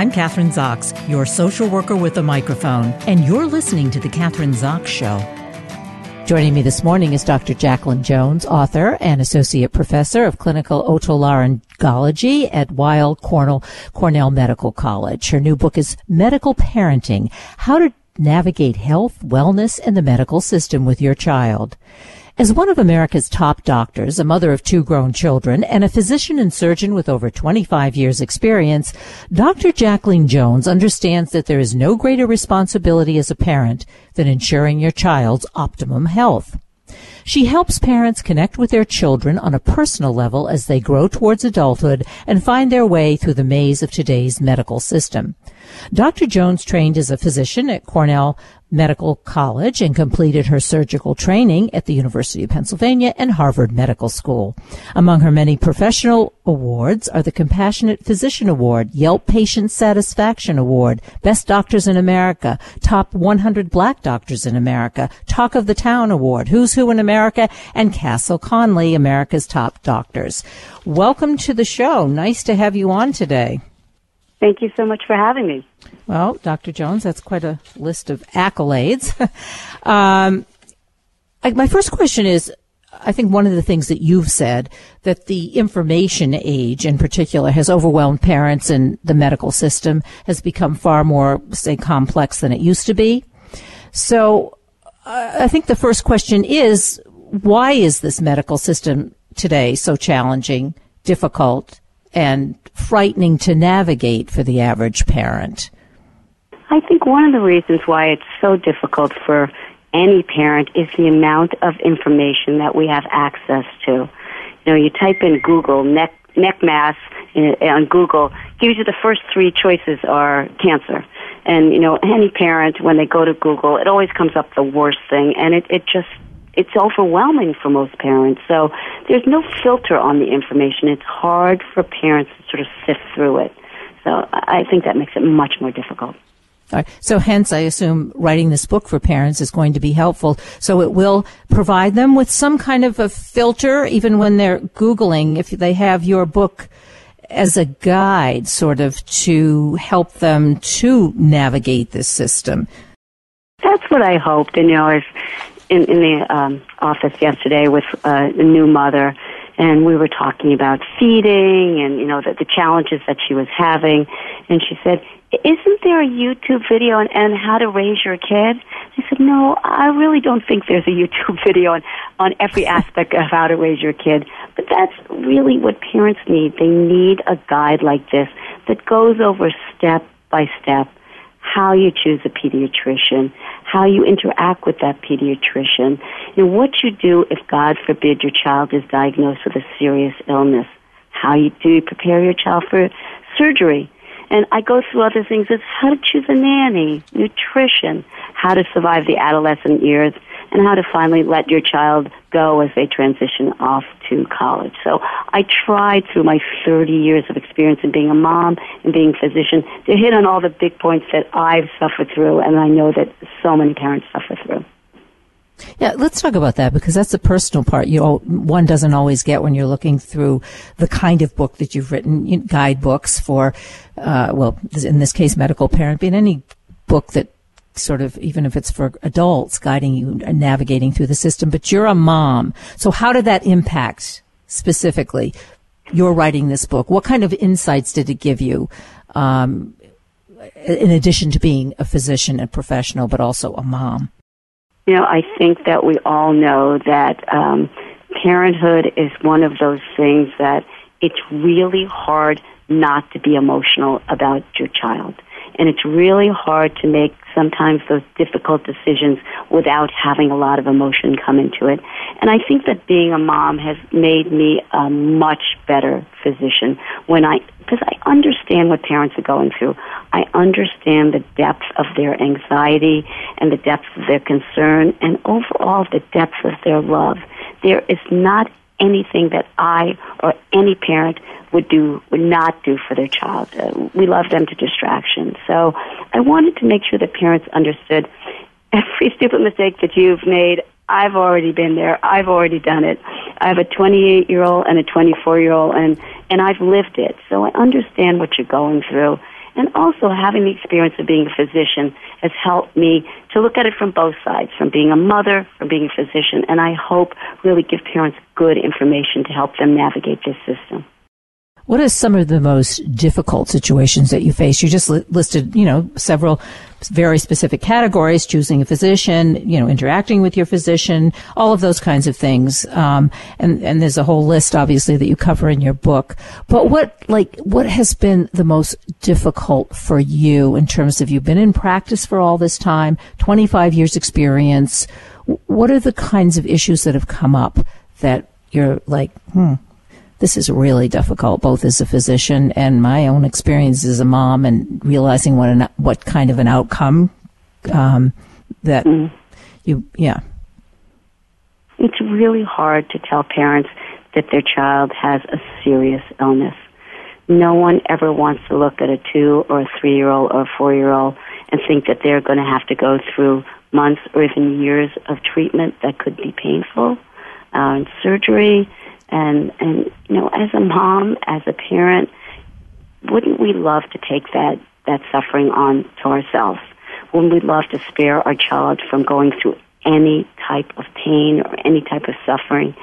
I'm Kathryn Zox, your social worker with a microphone, and you're listening to The Kathryn Zox Show. Joining me this morning is Dr. Jacqueline Jones, author and associate professor of clinical otolaryngology at Weill Cornell, Cornell Medical College. Her new book is Medical Parenting, How to Navigate Health, Wellness, and the Medical System with Your Child. As one of America's top doctors, a mother of two grown children, and a physician and surgeon with over 25 years experience, Dr. Jacqueline Jones understands that there is no greater responsibility as a parent than ensuring your child's optimum health. She helps parents connect with their children on a personal level as they grow towards adulthood and find their way through the maze of today's medical system. Dr. Jones trained as a physician at Cornell Medical College and completed her surgical training at the University of Pennsylvania and Harvard Medical School. Among her many professional awards are the Compassionate Physician Award, Yelp Patient Satisfaction Award, Best Doctors in America, Top 100 Black Doctors in America, Talk of the Town Award, Who's Who in America, and Castle Connolly, America's Top Doctors. Welcome to the show. Nice to have you on today. Thank you so much for having me. Well, Dr. Jones, that's quite a list of accolades. um, I, my first question is I think one of the things that you've said that the information age in particular has overwhelmed parents and the medical system has become far more, say, complex than it used to be. So uh, I think the first question is why is this medical system today so challenging, difficult, and frightening to navigate for the average parent? I think one of the reasons why it's so difficult for any parent is the amount of information that we have access to. You know, you type in Google neck neck mass on Google gives you the first three choices are cancer. And you know, any parent when they go to Google, it always comes up the worst thing and it it just it's overwhelming for most parents. So there's no filter on the information. It's hard for parents to sort of sift through it. So I think that makes it much more difficult. So hence, I assume writing this book for parents is going to be helpful. So it will provide them with some kind of a filter, even when they're Googling, if they have your book as a guide, sort of to help them to navigate this system. That's what I hoped. And, you know, if in, in the um, office yesterday with uh, a new mother, and we were talking about feeding and you know the, the challenges that she was having, and she said, "Isn't there a YouTube video on, on how to raise your kid?" I said, "No, I really don't think there's a YouTube video on on every aspect of how to raise your kid, but that's really what parents need. They need a guide like this that goes over step by step." How you choose a pediatrician, how you interact with that pediatrician, and what you do if, God forbid, your child is diagnosed with a serious illness. How you do you prepare your child for surgery? And I go through other things as how to choose a nanny, nutrition, how to survive the adolescent years, and how to finally let your child go as they transition off to college. So I tried through my 30 years of experience in being a mom and being a physician to hit on all the big points that I've suffered through and I know that so many parents suffer through. Yeah, let's talk about that because that's the personal part. You know, one doesn't always get when you're looking through the kind of book that you've written, you know, guidebooks for, uh, well, in this case, medical parent, but any book that sort of, even if it's for adults, guiding you and navigating through the system. But you're a mom. So how did that impact specifically your writing this book? What kind of insights did it give you? Um, in addition to being a physician and professional, but also a mom? You know, I think that we all know that um, parenthood is one of those things that it's really hard not to be emotional about your child. And it's really hard to make sometimes those difficult decisions without having a lot of emotion come into it. And I think that being a mom has made me a much better physician when I, because I understand what parents are going through. I understand the depth of their anxiety and the depth of their concern and overall the depth of their love. There is not anything that I or any parent would do would not do for their child. Uh, we love them to distraction. So I wanted to make sure that parents understood every stupid mistake that you've made. I've already been there. I've already done it. I have a 28 year old and a 24 year old, and and I've lived it. So I understand what you're going through. And also having the experience of being a physician has helped me to look at it from both sides, from being a mother, from being a physician, and I hope really give parents good information to help them navigate this system. What are some of the most difficult situations that you face? You just li- listed, you know, several very specific categories, choosing a physician, you know, interacting with your physician, all of those kinds of things. Um, and, and there's a whole list, obviously, that you cover in your book. But what, like, what has been the most difficult for you in terms of you've been in practice for all this time, 25 years experience? What are the kinds of issues that have come up that you're like, hmm, this is really difficult, both as a physician and my own experience as a mom, and realizing what an, what kind of an outcome um, that mm. you yeah. It's really hard to tell parents that their child has a serious illness. No one ever wants to look at a two or a three year old or a four year old and think that they're going to have to go through months or even years of treatment that could be painful, uh, and surgery and and you know, as a mom, as a parent, wouldn't we love to take that that suffering on to ourselves? Wouldn't we love to spare our child from going through any type of pain or any type of suffering?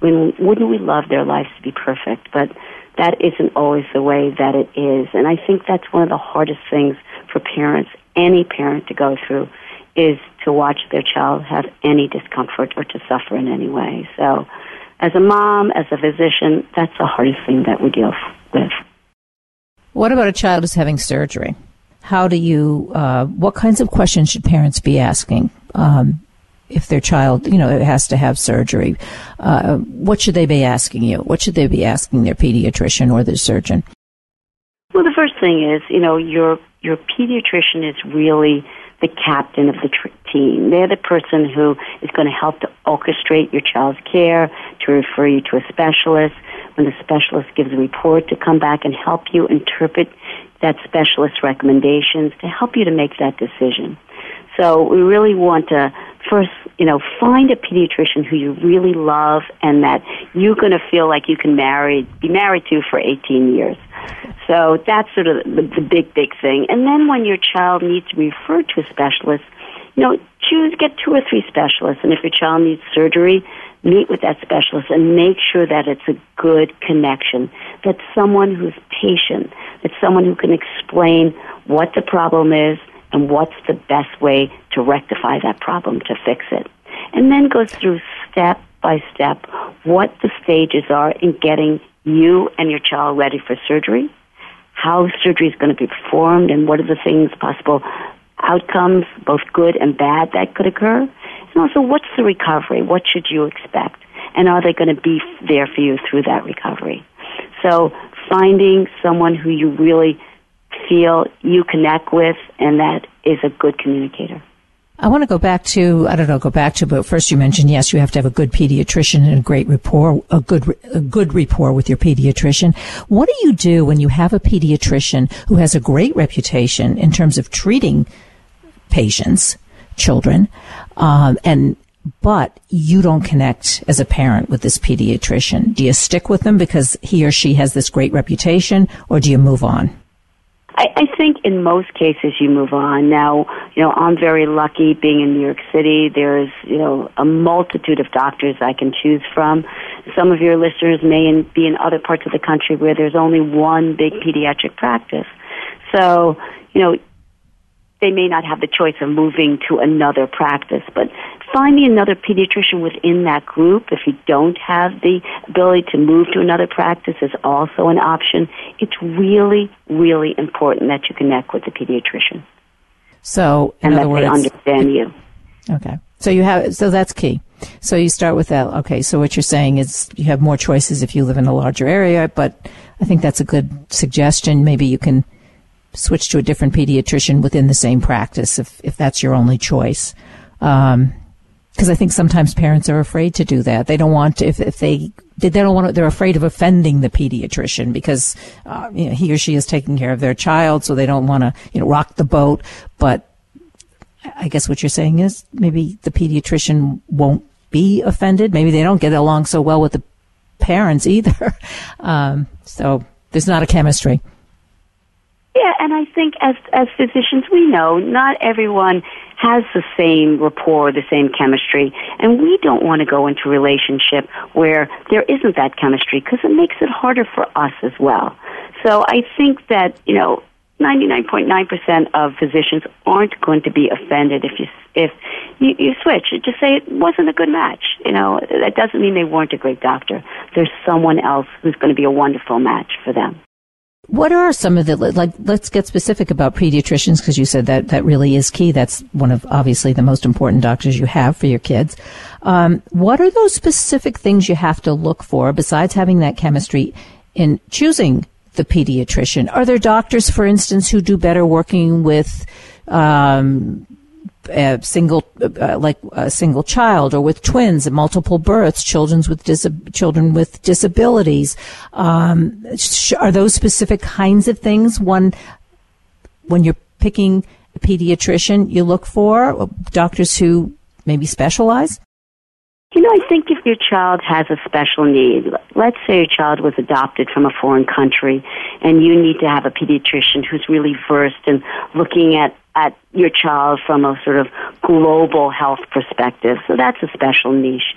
Wouldn't we love their lives to be perfect? But that isn't always the way that it is. And I think that's one of the hardest things for parents, any parent to go through, is to watch their child have any discomfort or to suffer in any way. So as a mom, as a physician, that's the hardest thing that we deal with. What about a child who's having surgery? How do you, uh, what kinds of questions should parents be asking? Um, if their child, you know, has to have surgery, uh, what should they be asking you? What should they be asking their pediatrician or their surgeon? Well, the first thing is, you know, your your pediatrician is really the captain of the tr- team. They're the person who is going to help to orchestrate your child's care, to refer you to a specialist. When the specialist gives a report, to come back and help you interpret that specialist's recommendations to help you to make that decision. So we really want to first, you know, find a pediatrician who you really love and that you're going to feel like you can marry, be married to for 18 years. So that's sort of the, the big, big thing. And then when your child needs to be referred to a specialist, you know, choose, get two or three specialists. And if your child needs surgery, meet with that specialist and make sure that it's a good connection. That's someone who's patient. That's someone who can explain what the problem is and what's the best way to rectify that problem to fix it. And then goes through step by step what the stages are in getting you and your child ready for surgery, how surgery is going to be performed, and what are the things possible outcomes, both good and bad, that could occur. And also, what's the recovery? What should you expect? And are they going to be there for you through that recovery? So, finding someone who you really feel you connect with and that is a good communicator. I want to go back to, I don't know, go back to, but first you mentioned, yes, you have to have a good pediatrician and a great rapport, a good, a good rapport with your pediatrician. What do you do when you have a pediatrician who has a great reputation in terms of treating patients, children, um, and, but you don't connect as a parent with this pediatrician? Do you stick with them because he or she has this great reputation or do you move on? I, I think in most cases you move on. Now, you know, I'm very lucky being in New York City. There's, you know, a multitude of doctors I can choose from. Some of your listeners may in, be in other parts of the country where there's only one big pediatric practice. So, you know, they may not have the choice of moving to another practice, but finding another pediatrician within that group, if you don't have the ability to move to another practice, is also an option. It's really, really important that you connect with the pediatrician. So, in and that words, they understand you. Okay. So you have, so that's key. So you start with that. Okay. So what you're saying is you have more choices if you live in a larger area, but I think that's a good suggestion. Maybe you can switch to a different pediatrician within the same practice if, if that's your only choice. Um, because I think sometimes parents are afraid to do that. They don't want to, if, if they, they don't want to, they're afraid of offending the pediatrician because, uh, you know, he or she is taking care of their child, so they don't want to, you know, rock the boat. But I guess what you're saying is maybe the pediatrician won't be offended. Maybe they don't get along so well with the parents either. um, so there's not a chemistry. Yeah, and I think as as physicians, we know not everyone has the same rapport, the same chemistry, and we don't want to go into a relationship where there isn't that chemistry because it makes it harder for us as well. So I think that you know 99.9% of physicians aren't going to be offended if you if you, you switch. Just say it wasn't a good match. You know, that doesn't mean they weren't a great doctor. There's someone else who's going to be a wonderful match for them. What are some of the like? Let's get specific about pediatricians because you said that that really is key. That's one of obviously the most important doctors you have for your kids. Um, what are those specific things you have to look for besides having that chemistry in choosing the pediatrician? Are there doctors, for instance, who do better working with um, a single, uh, like a single child, or with twins and multiple births, children with dis- children with disabilities? Um, sh- are those specific kinds of things one when you're picking a pediatrician you look for doctors who maybe specialize? You know, I think if your child has a special need, let's say your child was adopted from a foreign country and you need to have a pediatrician who's really versed in looking at, at your child from a sort of global health perspective. So that's a special niche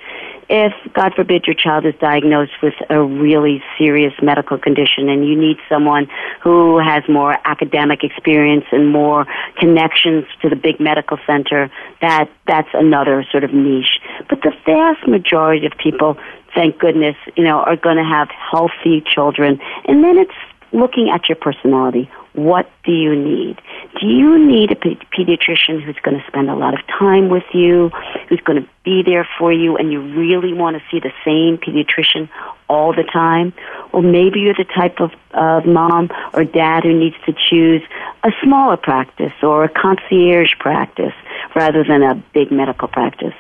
if, God forbid, your child is diagnosed with a really serious medical condition and you need someone who has more academic experience and more connections to the big medical center, that, that's another sort of niche. But the vast majority of people, thank goodness, you know, are going to have healthy children. And then it's looking at your personality. What do you need? Do you need a pediatrician who's going to spend a lot of time with you, who's going to be there for you, and you really want to see the same pediatrician all the time? Or maybe you're the type of uh, mom or dad who needs to choose a smaller practice or a concierge practice rather than a big medical practice.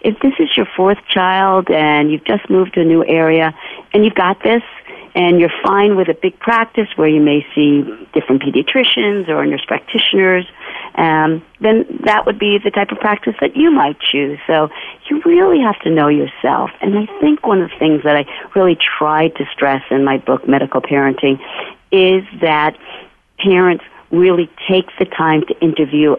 If this is your fourth child and you've just moved to a new area and you've got this, and you're fine with a big practice where you may see different pediatricians or nurse practitioners, um, then that would be the type of practice that you might choose. So you really have to know yourself. And I think one of the things that I really tried to stress in my book, Medical Parenting, is that parents really take the time to interview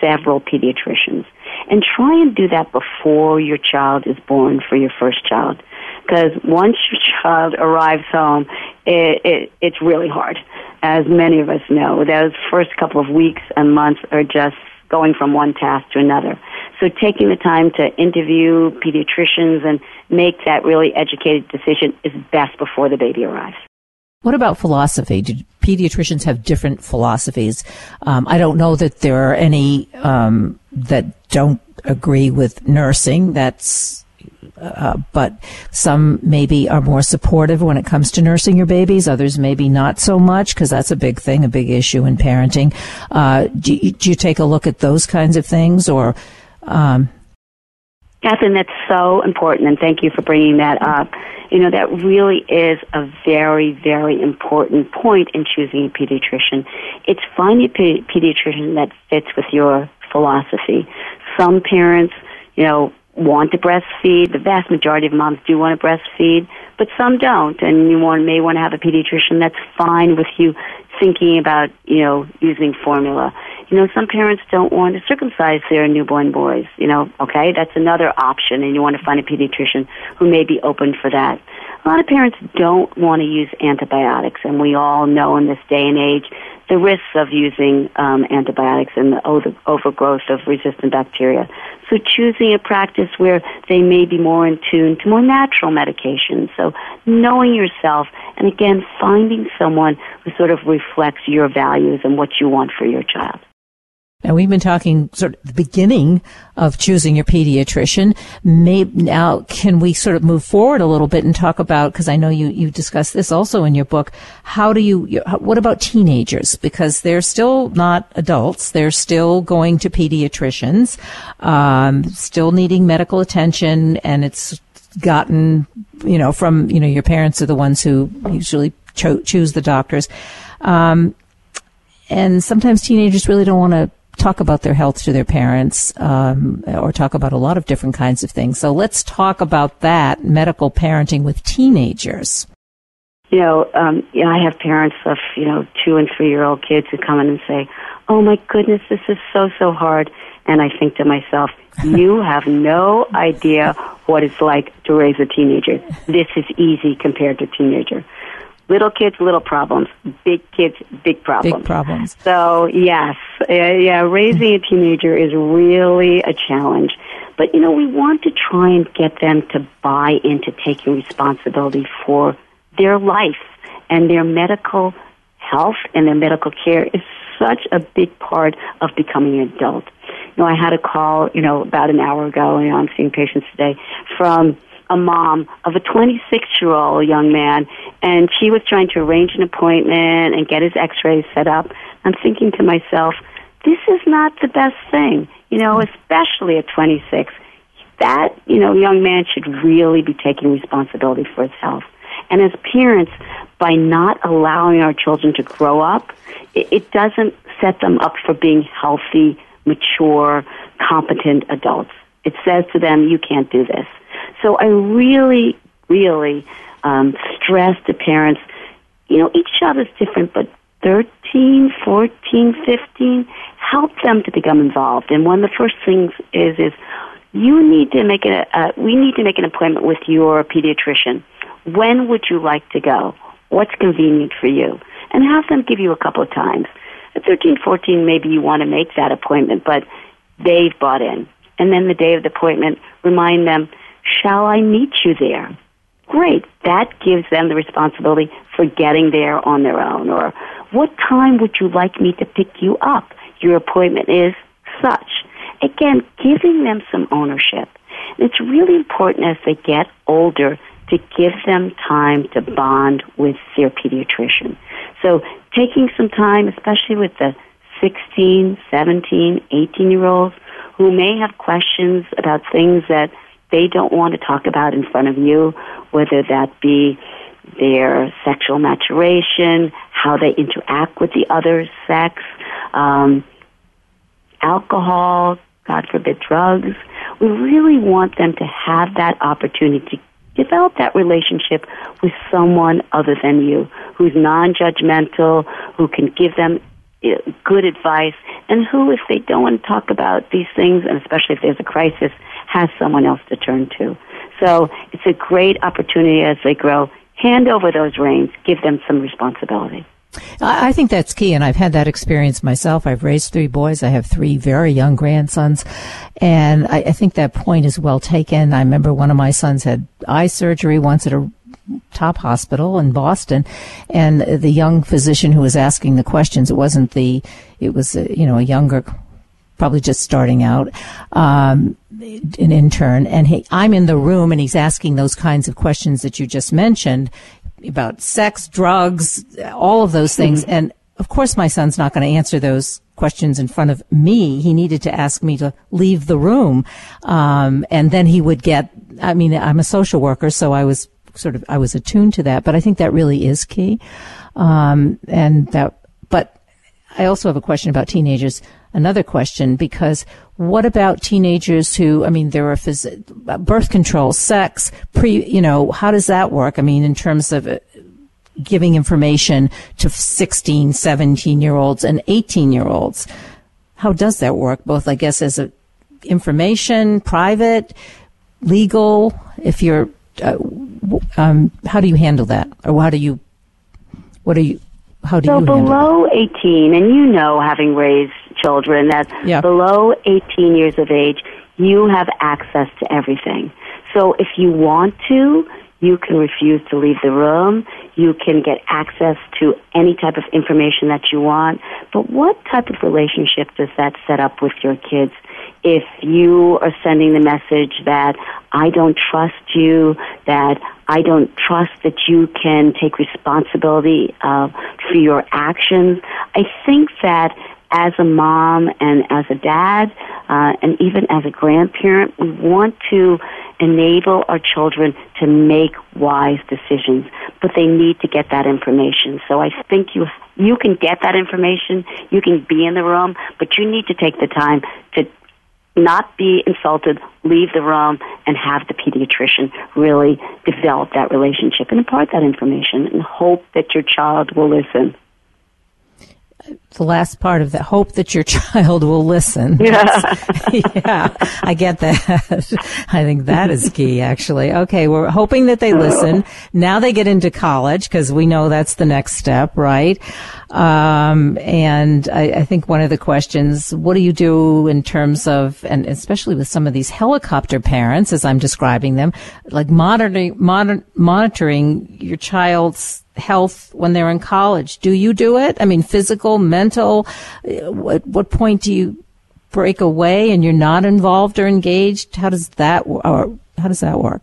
several pediatricians and try and do that before your child is born for your first child because once your child arrives home, it, it, it's really hard, as many of us know. Those first couple of weeks and months are just going from one task to another. So taking the time to interview pediatricians and make that really educated decision is best before the baby arrives. What about philosophy? Do pediatricians have different philosophies? Um, I don't know that there are any um, that don't agree with nursing. That's uh, but some maybe are more supportive when it comes to nursing your babies. Others maybe not so much because that's a big thing, a big issue in parenting. Uh, do, you, do, you, take a look at those kinds of things or? Um, Kathryn, that's so important, and thank you for bringing that up. You know, that really is a very, very important point in choosing a pediatrician. It's finding a pediatrician that fits with your philosophy. Some parents, you know, want to breastfeed. The vast majority of moms do want to breastfeed, but some don't, and you want, may want to have a pediatrician. That's fine with you thinking about, you know, using formula. You know, some parents don't want to circumcise their newborn boys. You know, okay, that's another option, and you want to find a pediatrician who may be open for that. A lot of parents don't want to use antibiotics, and we all know in this day and age the risks of using um, antibiotics and the overgrowth of resistant bacteria. So choosing a practice where they may be more in tune to more natural medications. So knowing yourself and again finding someone who sort of reflects your values and what you want for your child. Now we've been talking sort of the beginning of choosing your pediatrician. Maybe now can we sort of move forward a little bit and talk about because I know you you discuss this also in your book. How do you? What about teenagers? Because they're still not adults. They're still going to pediatricians, um, still needing medical attention, and it's gotten you know from you know your parents are the ones who usually cho- choose the doctors. Um, and sometimes teenagers really don't want to talk about their health to their parents um, or talk about a lot of different kinds of things. So let's talk about that medical parenting with teenagers. you know, um, you know, I have parents of you know two and three year old kids who come in and say, "Oh my goodness, this is so so hard," and I think to myself, "You have no idea what it's like to raise a teenager. This is easy compared to teenager." Little kids, little problems. Big kids, big problems. Big problems. So yes, yeah, raising a teenager is really a challenge. But you know, we want to try and get them to buy into taking responsibility for their life and their medical health and their medical care is such a big part of becoming an adult. You know, I had a call, you know, about an hour ago, and I'm seeing patients today from a mom of a 26 year old young man, and she was trying to arrange an appointment and get his x rays set up. I'm thinking to myself, this is not the best thing, you know, especially at 26. That, you know, young man should really be taking responsibility for his health. And as parents, by not allowing our children to grow up, it, it doesn't set them up for being healthy, mature, competent adults. It says to them, you can't do this. So I really, really um, stress to parents, you know, each child is different, but 13, 14, 15, help them to become involved. And one of the first things is, is you need to make a, uh, we need to make an appointment with your pediatrician. When would you like to go? What's convenient for you? And have them give you a couple of times. At 13, 14, maybe you want to make that appointment, but they've bought in. And then the day of the appointment, remind them, Shall I meet you there? Great. That gives them the responsibility for getting there on their own. Or what time would you like me to pick you up? Your appointment is such. Again, giving them some ownership. It's really important as they get older to give them time to bond with their pediatrician. So taking some time, especially with the 16, 17, 18 year olds who may have questions about things that they don't want to talk about in front of you, whether that be their sexual maturation, how they interact with the other sex, um, alcohol, God forbid, drugs. We really want them to have that opportunity to develop that relationship with someone other than you, who's non-judgmental, who can give them eh, good advice, and who, if they don't want to talk about these things, and especially if there's a crisis, has someone else to turn to. So it's a great opportunity as they grow. Hand over those reins, give them some responsibility. I think that's key, and I've had that experience myself. I've raised three boys. I have three very young grandsons, and I, I, think that point is well taken. I remember one of my sons had eye surgery once at a top hospital in Boston, and the young physician who was asking the questions, it wasn't the, it was a, you know a younger probably just starting out, um, an intern, and he, I'm in the room and he's asking those kinds of questions that you just mentioned about sex, drugs, all of those things. Mm-hmm. And of course, my son's not going to answer those questions in front of me. He needed to ask me to leave the room. Um, and then he would get, I mean, I'm a social worker, so I was sort of, I was attuned to that, but I think that really is key. Um, and that, I also have a question about teenagers another question because what about teenagers who, I mean, there are phys- birth control, sex, pre, you know, how does that work? I mean, in terms of uh, giving information to 16, 17 year olds and 18 year olds. How does that work? Both, I guess, as a information, private, legal, if you're, uh, um, how do you handle that? Or how do you, what are you, how do so you below 18, and you know, having raised children, that yeah. below 18 years of age, you have access to everything. So if you want to, you can refuse to leave the room. You can get access to any type of information that you want. But what type of relationship does that set up with your kids? If you are sending the message that I don't trust you, that I don't trust that you can take responsibility uh, for your actions, I think that as a mom and as a dad, uh, and even as a grandparent, we want to enable our children to make wise decisions, but they need to get that information. So I think you you can get that information, you can be in the room, but you need to take the time to not be insulted, leave the room, and have the pediatrician really develop that relationship and impart that information and hope that your child will listen the last part of that hope that your child will listen. Yeah. yeah, I get that. I think that is key, actually. Okay, we're hoping that they listen. Now they get into college because we know that's the next step, right? Um, and I, I, think one of the questions, what do you do in terms of, and especially with some of these helicopter parents, as I'm describing them, like monitoring, monitor, monitoring your child's health when they're in college. Do you do it? I mean, physical, mental. At what point do you break away and you're not involved or engaged? How does that or how does that work?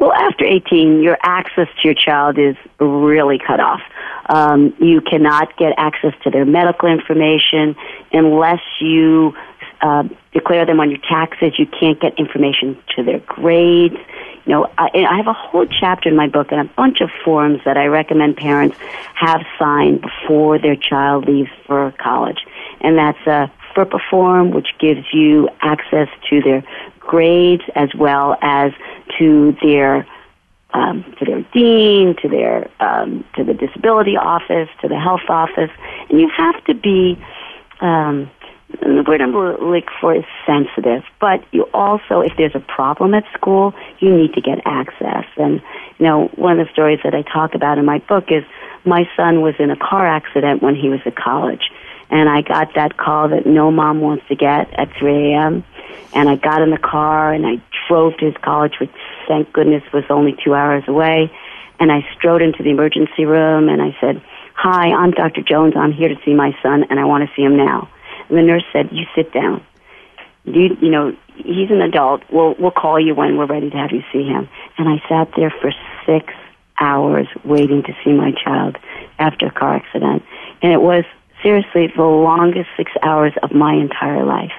Well, after 18, your access to your child is really cut off. Um, you cannot get access to their medical information unless you uh, declare them on your taxes. You can't get information to their grades. You know, I, I have a whole chapter in my book and a bunch of forms that I recommend parents have signed before their child leaves for college. And that's a FERPA form, which gives you access to their grades as well as to their um, to their dean, to their um, to the disability office, to the health office, and you have to be um, the word I'm looking for is sensitive, but you also, if there's a problem at school, you need to get access. And, you know, one of the stories that I talk about in my book is my son was in a car accident when he was at college. And I got that call that no mom wants to get at 3 a.m. And I got in the car and I drove to his college, which thank goodness was only two hours away. And I strode into the emergency room and I said, Hi, I'm Dr. Jones. I'm here to see my son and I want to see him now. And the nurse said, "You sit down. You, you know, he's an adult. We'll we'll call you when we're ready to have you see him." And I sat there for six hours waiting to see my child after a car accident, and it was seriously the longest six hours of my entire life.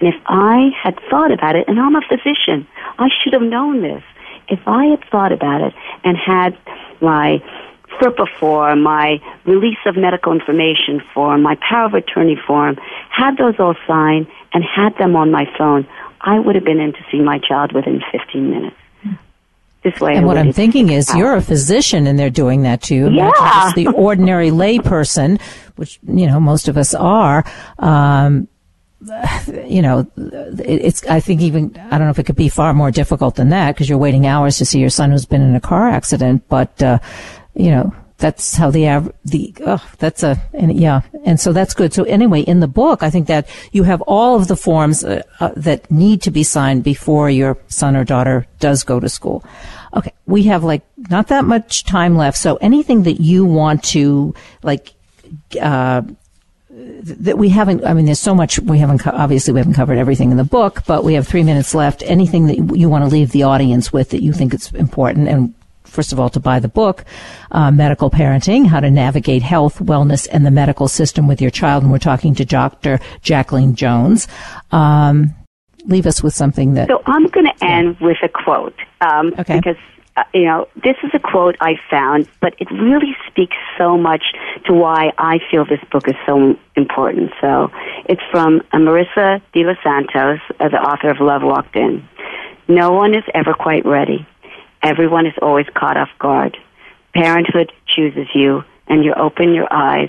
And if I had thought about it, and I'm a physician, I should have known this. If I had thought about it and had my FERPA form, my release of medical information form, my power of attorney form, had those all signed and had them on my phone, I would have been in to see my child within 15 minutes. This way, and what I'm thinking is, you're a physician, and they're doing that to you. Yeah. just the ordinary layperson, which you know most of us are. Um, you know, it's, I think even, I don't know if it could be far more difficult than that because you're waiting hours to see your son who's been in a car accident, but, uh, you know, that's how the av- the oh, that's a and yeah and so that's good. So anyway in the book i think that you have all of the forms uh, uh, that need to be signed before your son or daughter does go to school. Okay we have like not that much time left. So anything that you want to like uh, that we haven't i mean there's so much we haven't co- obviously we haven't covered everything in the book but we have three minutes left. Anything that you want to leave the audience with that you think it's important and first of all, to buy the book, uh, Medical Parenting, How to Navigate Health, Wellness, and the Medical System with Your Child. And we're talking to Dr. Jacqueline Jones. Um, leave us with something that. So I'm going to end yeah. with a quote. Um, okay. Because, uh, you know, this is a quote I found, but it really speaks so much to why I feel this book is so important. So it's from Marisa de los Santos, uh, the author of Love Walked In. No one is ever quite ready. Everyone is always caught off guard. Parenthood chooses you, and you open your eyes,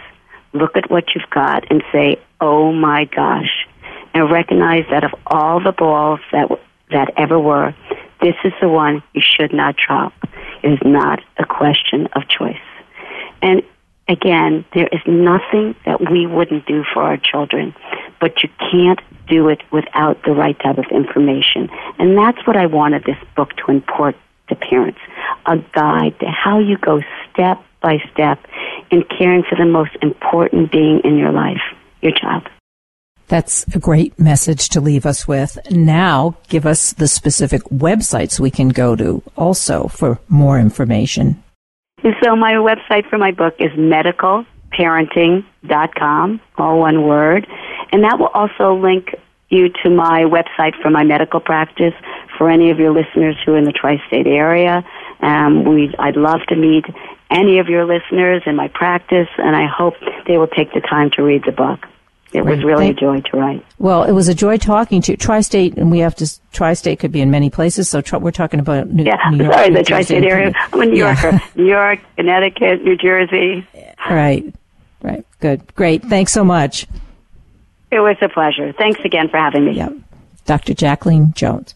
look at what you've got, and say, "Oh my gosh!" and recognize that of all the balls that that ever were, this is the one you should not drop. It is not a question of choice. And again, there is nothing that we wouldn't do for our children, but you can't do it without the right type of information. And that's what I wanted this book to import to parents, a guide to how you go step by step in caring for the most important being in your life, your child. That's a great message to leave us with. Now, give us the specific websites we can go to also for more information. So, my website for my book is medicalparenting.com, all one word. And that will also link you to my website for my medical practice for any of your listeners who are in the tri-state area. Um, we, I'd love to meet any of your listeners in my practice, and I hope they will take the time to read the book. It was really Thank- a joy to write. Well, it was a joy talking to you. Tri-state, and we have to. Tri-state could be in many places. So tri- we're talking about New, yeah, New York. sorry, the tri-state area. I'm a New yeah. Yorker. New York, Connecticut, New Jersey. Right, right. Good, great. Thanks so much. It was a pleasure. Thanks again for having me. Yep. Dr. Jacqueline Jones.